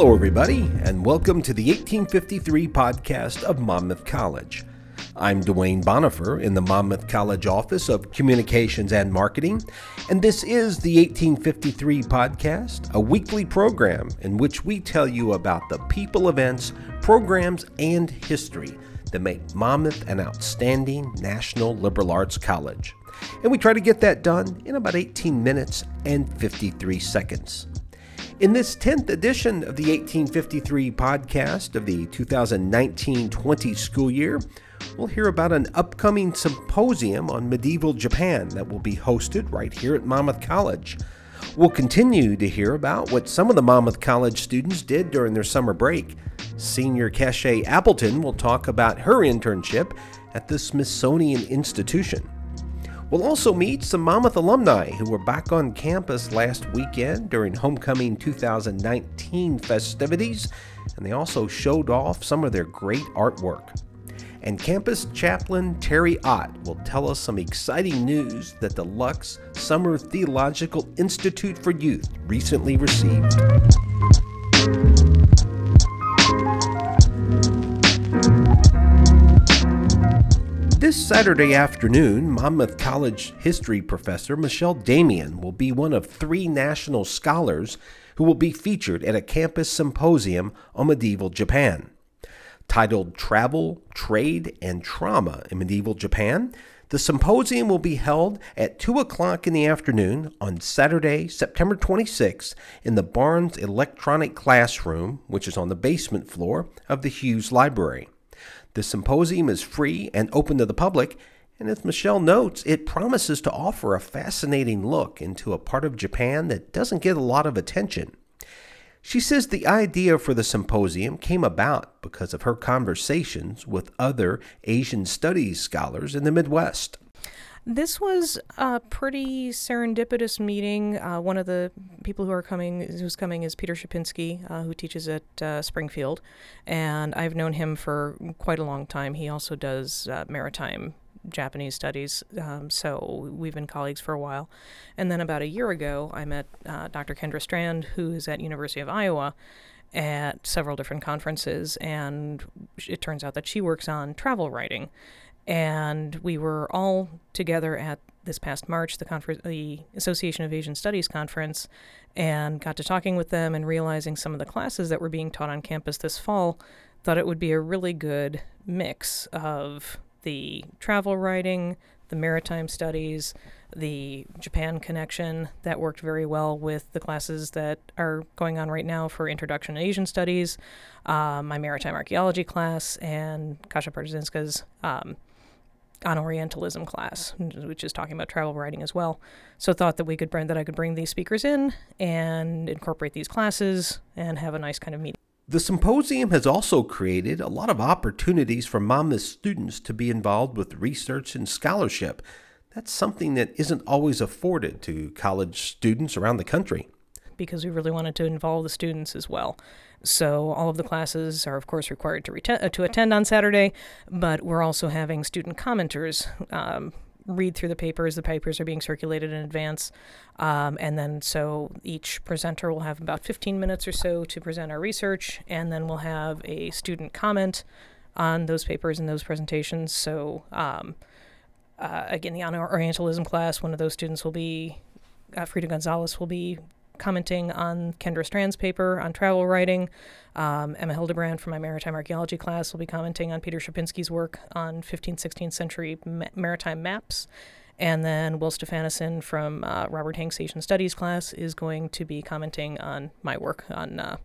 Hello, everybody, and welcome to the 1853 podcast of Monmouth College. I'm Dwayne Bonifer in the Monmouth College Office of Communications and Marketing, and this is the 1853 podcast, a weekly program in which we tell you about the people, events, programs, and history that make Monmouth an outstanding national liberal arts college. And we try to get that done in about 18 minutes and 53 seconds. In this 10th edition of the 1853 podcast of the 2019 20 school year, we'll hear about an upcoming symposium on medieval Japan that will be hosted right here at Monmouth College. We'll continue to hear about what some of the Monmouth College students did during their summer break. Senior Kasha Appleton will talk about her internship at the Smithsonian Institution. We'll also meet some Monmouth alumni who were back on campus last weekend during Homecoming 2019 festivities, and they also showed off some of their great artwork. And campus chaplain Teri Ott will tell us some exciting news that the Lux Summer Theological Institute for Youth recently received. This Saturday afternoon, Monmouth College history professor Michelle Damian will be one of three national scholars who will be featured at a campus symposium on medieval Japan. Titled Travel, Trade, and Trauma in Medieval Japan, the symposium will be held at 2 o'clock in the afternoon on Saturday, September 26th, in the Barnes Electronic Classroom, which is on the basement floor of the Hewes Library. The symposium is free and open to the public, and as Michelle notes, it promises to offer a fascinating look into a part of Japan that doesn't get a lot of attention. She says the idea for the symposium came about because of her conversations with other Asian studies scholars in the Midwest. This was a pretty serendipitous meeting. Uh, one of the people who are coming, who's coming, is Peter Shapinsky, uh, who teaches at uh, Springfield, and I've known him for quite a long time. He also does uh, maritime Japanese studies, um, so we've been colleagues for a while. And then about a year ago, I met uh, Dr. Kendra Strand, who is at University of Iowa at several different conferences, and it turns out that she works on travel writing and we were all together at this past March, the conference, the Association of Asian Studies conference, and got to talking with them and realizing some of the classes that were being taught on campus this fall. Thought it would be a really good mix of the travel writing, the maritime studies, the Japan connection that worked very well with the classes that are going on right now for Introduction to Asian Studies, uh, my maritime archaeology class, and Kasia Partynska's um, on Orientalism class, which is talking about travel writing as well. So thought that we could bring that I could bring these speakers in and incorporate these classes and have a nice kind of meeting. The symposium has also created a lot of opportunities for Monmouth students to be involved with research and scholarship. That's something that isn't always afforded to college students around the country. Because we really wanted to involve the students as well. So all of the classes are, of course, required to, uh, to attend on Saturday, but we're also having student commenters um, read through the papers. The papers are being circulated in advance. Um, and then so each presenter will have about 15 minutes or so to present our research, and then we'll have a student comment on those papers and those presentations. So um, uh, again, the Orientalism class, one of those students will be uh, Frida Gonzalez will be commenting on Kendra Strand's paper on travel writing. Um, Emma Hildebrand from my maritime archaeology class will be commenting on Peter Shapinsky's work on 15th, 16th century ma- maritime maps. And then Will Stefanisson from uh, Robert Hanks Asian Studies class is going to be commenting on my work on uh,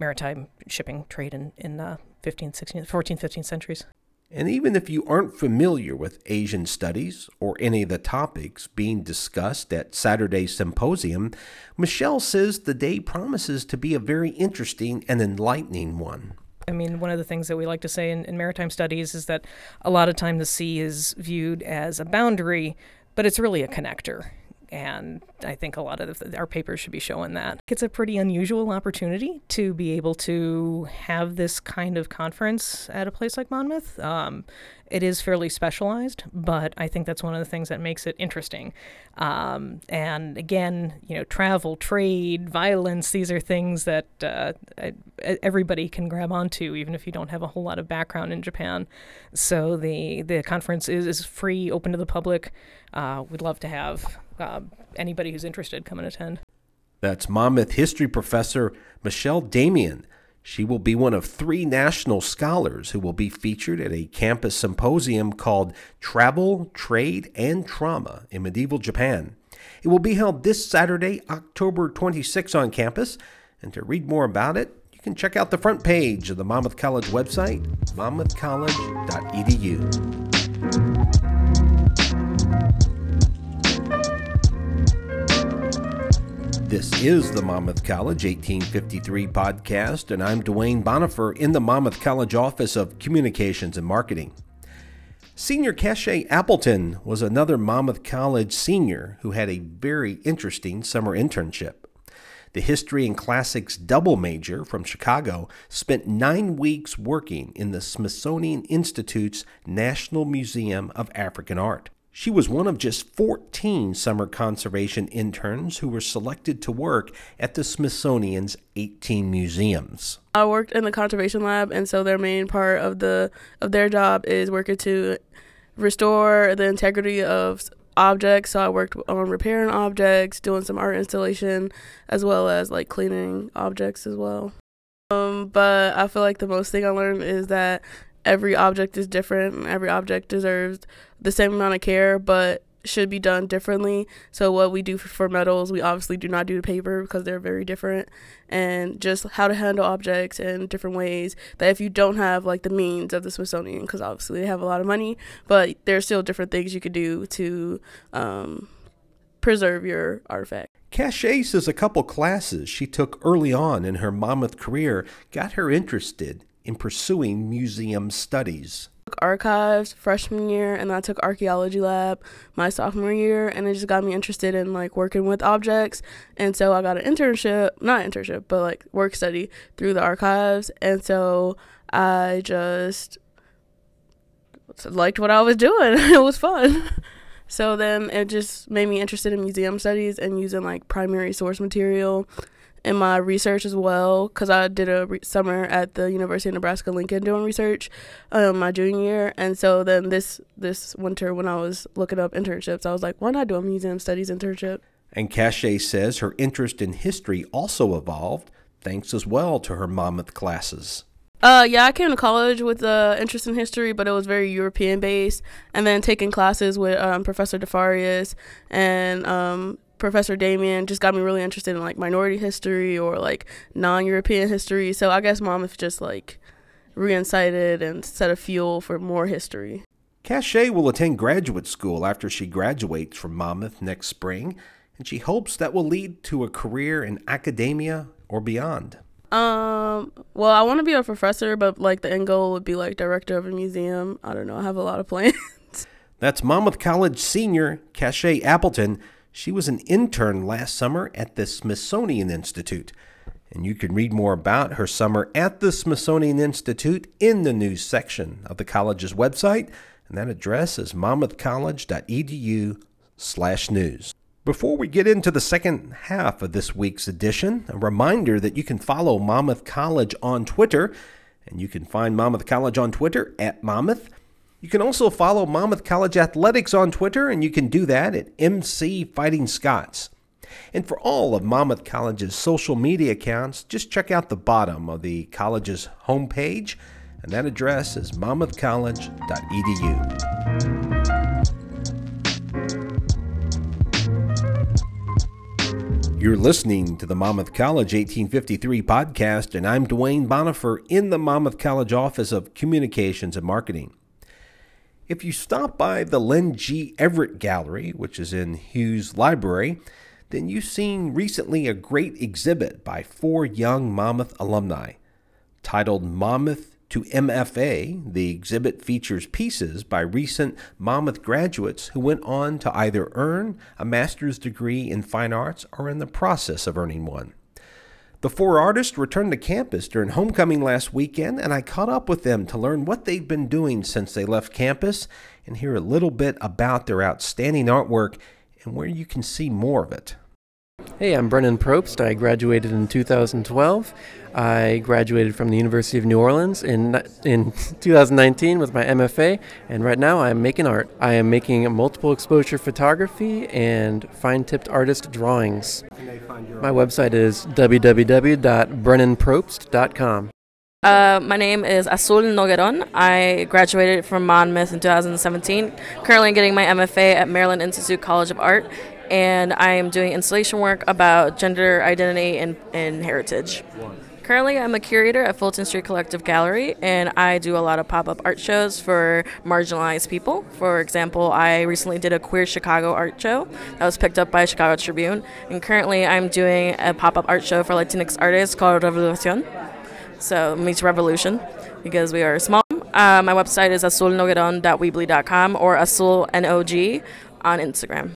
maritime shipping trade in, in uh, 15th, 16th, 14th, 15th centuries. And even if you aren't familiar with Asian studies or any of the topics being discussed at Saturday's symposium, Michelle says the day promises to be a very interesting and enlightening one. I mean, one of the things that we like to say in, in maritime studies is that a lot of time the sea is viewed as a boundary, but it's really a connector and I think a lot of the, our papers should be showing that. It's a pretty unusual opportunity to be able to have this kind of conference at a place like Monmouth. Um, it is fairly specialized, but I think that's one of the things that makes it interesting. Um, and again, you know, travel, trade, violence, these are things that uh, everybody can grab onto, even if you don't have a whole lot of background in Japan. So the, the conference is, is free, open to the public. Uh, we'd love to have uh, anybody who's interested come and attend. That's Monmouth history professor Michelle Damian. She will be one of three national scholars who will be featured at a campus symposium called Travel, Trade, and Trauma in Medieval Japan. It will be held this Saturday, October 26 on campus. And to read more about it, you can check out the front page of the Monmouth College website, monmouthcollege.edu. This is the Monmouth College 1853 podcast, and I'm Dwayne Bonifer in the Monmouth College Office of Communications and Marketing. Senior Kasha Appleton was another Monmouth College senior who had a very interesting summer internship. The History and Classics double major from Chicago spent nine weeks working in the Smithsonian Institute's National Museum of African Art. She was one of just 14 summer conservation interns who were selected to work at the Smithsonian's 18 museums. I worked in the conservation lab and so their main part of the of their job is working to restore the integrity of objects. So I worked on repairing objects, doing some art installation as well as like cleaning objects as well. Um, but I feel like the most thing I learned is that every object is different and every object deserves the same amount of care but should be done differently. So what we do for metals we obviously do not do to paper because they're very different. And just how to handle objects in different ways that if you don't have like the means of the smithsonian because obviously they have a lot of money but there's still different things you could do to um, preserve your artifact. Kasha says a couple classes she took early on in her Monmouth career got her interested in pursuing museum studies. Archives freshman year, and I took archaeology lab my sophomore year, and it just got me interested in like working with objects. And so I got an internship, not internship, but like work study through the archives. And so I just liked what I was doing. it was fun. So then it just made me interested in museum studies and using like primary source material in my research as well because I did a re- summer at the University of Nebraska Lincoln doing research um, my junior year, and so then this this winter when I was looking up internships, I was like, why not do a museum studies internship? And Kasha says her interest in history also evolved thanks as well to her Monmouth classes. Uh, yeah, I came to college with uh, interest in history, but it was very European based. And then taking classes with um, Professor DeFarius and um, Professor Damian just got me really interested in like minority history or like non-European history. So I guess Monmouth just like reincited and set a fuel for more history. Kasha will attend graduate school after she graduates from Monmouth next spring, and she hopes that will lead to a career in academia or beyond. Um, well, I want to be a professor, but like the end goal would be like director of a museum. I don't know. I have a lot of plans. That's Monmouth College senior Kasha Appleton. She was an intern last summer at the Smithsonian Institute. And you can read more about her summer at the Smithsonian Institute in the news section of the college's website, and that address is monmouthcollege.edu slash news. Before we get into the second half of this week's edition, a reminder that you can follow Monmouth College on Twitter, and you can find Monmouth College on Twitter at Monmouth. You can also follow Monmouth College Athletics on Twitter, and you can do that at MC Fighting Scots. And for all of Monmouth College's social media accounts, just check out the bottom of the college's homepage, and that address is monmouthcollege.edu. You're listening to the Monmouth College 1853 podcast, and I'm Dwayne Bonifer in the Monmouth College Office of Communications and Marketing. If you stop by the Len G. Everett Gallery, which is in Hewes Library, then you've seen recently a great exhibit by four young Monmouth alumni. Titled Monmouth to MFA, the exhibit features pieces by recent Monmouth graduates who went on to either earn a master's degree in fine arts or in the process of earning one. The four artists returned to campus during homecoming last weekend, and I caught up with them to learn what they've been doing since they left campus and hear a little bit about their outstanding artwork and where you can see more of it. Hey, I'm Brennan Probst. I graduated in 2012. I graduated from the University of New Orleans in in 2019 with my MFA, and right now I'm making art. I am making multiple exposure photography and fine-tipped artist drawings. My website is www.brennanprobst.com. Uh, my name is Azul Nogueron. I graduated from Monmouth in 2017. Currently getting my MFA at Maryland Institute College of Art, and I am doing installation work about gender identity and, and heritage. Currently, I'm a curator at Fulton Street Collective Gallery, and I do a lot of pop up art shows for marginalized people. For example, I recently did a Queer Chicago art show that was picked up by Chicago Tribune, and currently I'm doing a pop up art show for Latinx artists called Revolucion. So, means revolution because we are small. Uh, my website is azulnogueron.weebly.com or azulnog on Instagram.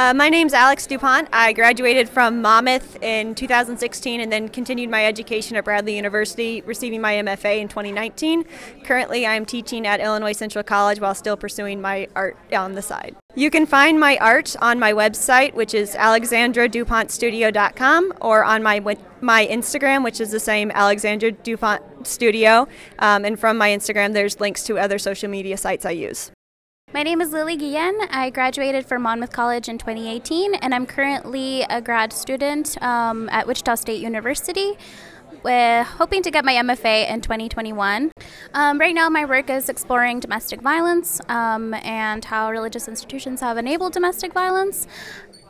Uh, my name's Alex DuPont. I graduated from Monmouth in 2016 and then continued my education at Bradley University, receiving my MFA in 2019. Currently, I'm teaching at Illinois Central College while still pursuing my art on the side. You can find my art on my website, which is alexandradupontstudio.com, or on my my Instagram, which is the same Alexandra DuPont Studio. Um, and from my Instagram, there's links to other social media sites I use. My name is Lily Guillen. I graduated from Monmouth College in 2018, and I'm currently a grad student um, at Wichita State University. We're hoping to get my MFA in 2021. Um, right now, my work is exploring domestic violence um, and how religious institutions have enabled domestic violence.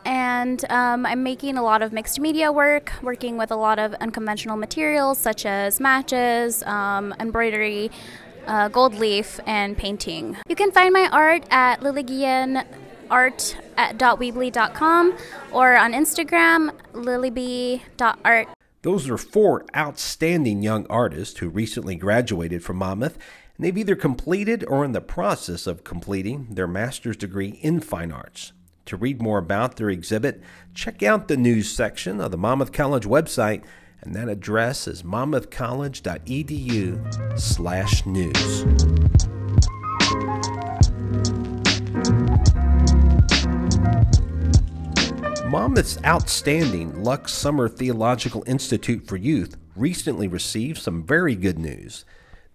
And um, I'm making a lot of mixed media work, working with a lot of unconventional materials such as matches, um, embroidery, uh, gold leaf, and painting. You can find my art at Lily art at .weebly.com or on Instagram, lilybee.art. Those are four outstanding young artists who recently graduated from Monmouth, and they've either completed or in the process of completing their master's degree in fine arts. To read more about their exhibit, check out the news section of the Monmouth College website and that address is monmouthcollege.edu slash news. Monmouth's outstanding Lux Summer Theological Institute for Youth recently received some very good news.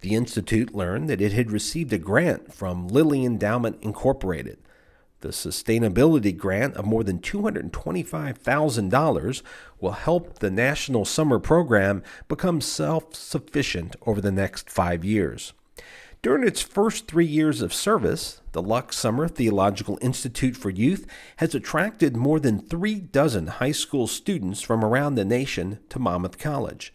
The Institute learned that it had received a grant from Lilly Endowment Incorporated. The sustainability grant of more than $225,000 will help the National Summer Program become self sufficient over the next five years. During its first three years of service, the Lux Summer Theological Institute for Youth has attracted more than three dozen high school students from around the nation to Monmouth College.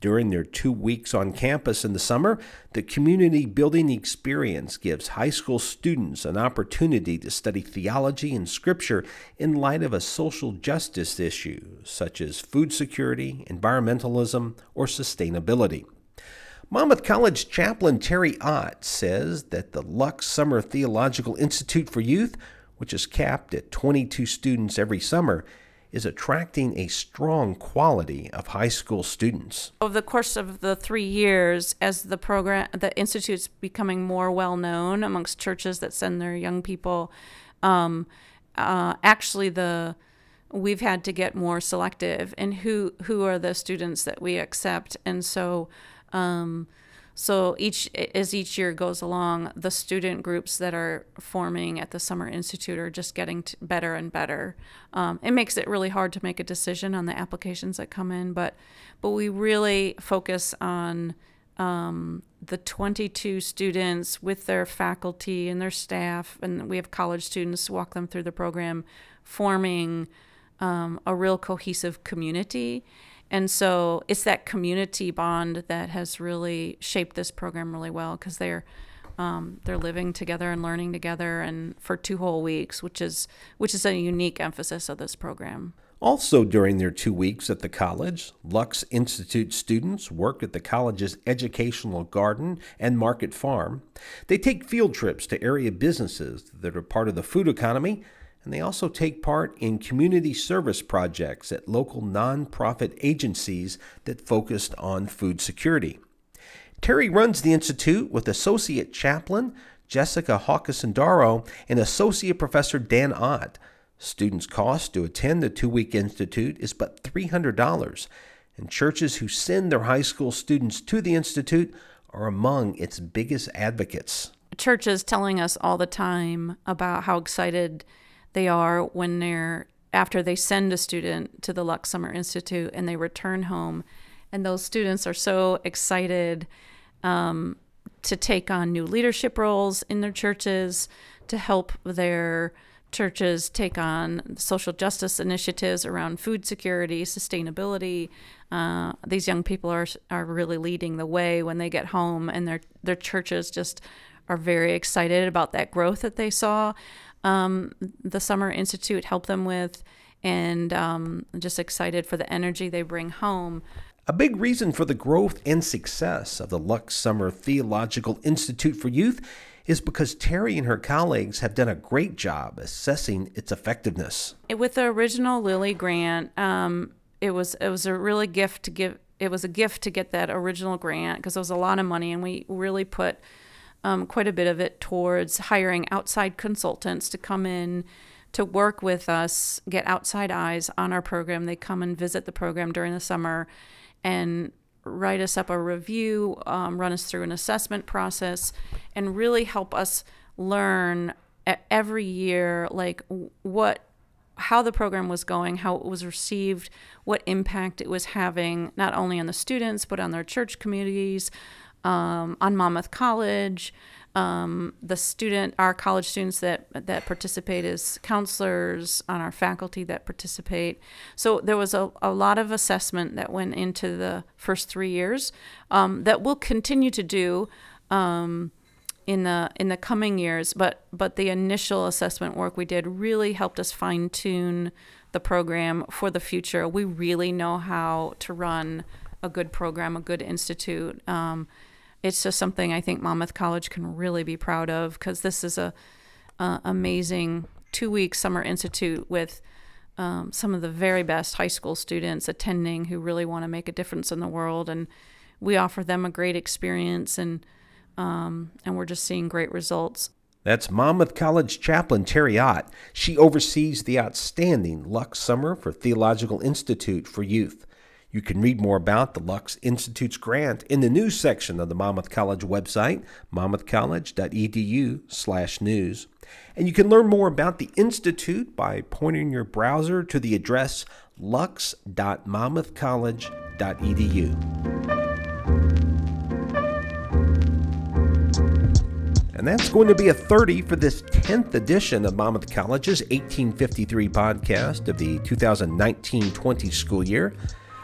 During their two weeks on campus in the summer, the community building experience gives high school students an opportunity to study theology and scripture in light of a social justice issue such as food security, environmentalism, or sustainability. Monmouth College chaplain Teri Ott says that the Lux Summer Theological Institute for Youth, which is capped at 22 students every summer, is attracting a strong quality of high school students. Over the course of the three years, as the program, the institute's becoming more well known amongst churches that send their young people, um, uh, actually the we've had to get more selective in who who are the students that we accept, and so. Um, so each as each year goes along, the student groups that are forming at the Summer Institute are just getting better and better. Um, it makes it really hard to make a decision on the applications that come in, but but we really focus on um, the 22 students with their faculty and their staff, and we have college students walk them through the program, forming um, a real cohesive community and so it's that community bond that has really shaped this program really well because they're um, they're living together and learning together and for two whole weeks, which is which is a unique emphasis of this program. Also, during their two weeks at the college, Lux Institute students work at the college's educational garden and market farm. They take field trips to area businesses that are part of the food economy and they also take part in community service projects at local nonprofit agencies that focused on food security. Teri runs the Institute with Associate Chaplain Jessica Hawkesandaro and Associate Professor Dan Ott. Students' cost to attend the two week institute is but $300, and churches who send their high school students to the institute are among its biggest advocates. Churches telling us all the time about how excited they are when they're after they send a student to the Lux Summer Institute and they return home, and those students are so excited um, to take on new leadership roles in their churches, to help their churches take on social justice initiatives around food security, sustainability. Uh, these young people are are really leading the way when they get home, and their their churches just are very excited about that growth that they saw. Um, the Summer Institute helped them with, and um, just excited for the energy they bring home. A big reason for the growth and success of the Lux Summer Theological Institute for Youth is because Teri and her colleagues have done a great job assessing its effectiveness. With the original Lilly grant, um, it was it was a really gift to give. It was a gift to get that original grant because it was a lot of money, and we really put um, quite a bit of it towards hiring outside consultants to come in to work with us, get outside eyes on our program. They come and visit the program during the summer and write us up a review, um, run us through an assessment process, and really help us learn every year, like what, how the program was going, how it was received, what impact it was having, not only on the students, but on their church communities, um, on Monmouth College, um, the student, our college students that that participate as counselors, on our faculty that participate. So there was a, a lot of assessment that went into the first three years um, that we'll continue to do um, in the in the coming years. But but the initial assessment work we did really helped us fine tune the program for the future. We really know how to run a good program, a good institute. Um, it's just something I think Monmouth College can really be proud of because this is a, a, amazing two week summer institute with um, some of the very best high school students attending who really want to make a difference in the world, and we offer them a great experience and um, and we're just seeing great results. That's Monmouth College chaplain Teri Ott. She oversees the outstanding Lux Summer for Theological Institute for Youth. You can read more about the Lux Institute's grant in the news section of the Monmouth College website, monmouthcollege.edu/news. And you can learn more about the institute by pointing your browser to the address lux.monmouthcollege.edu. And that's going to be a 30 for this 10th edition of Monmouth College's 1853 podcast of the 2019 20 school year.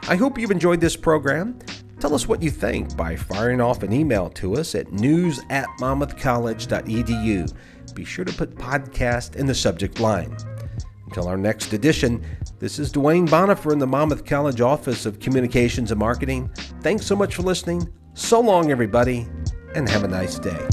I hope you've enjoyed this program. Tell us what you think by firing off an email to us at news at monmouthcollege.edu. Be sure to put podcast in the subject line. Until our next edition, this is Dwayne Bonifer in the Monmouth College Office of Communications and Marketing. Thanks so much for listening. So long, everybody, and have a nice day.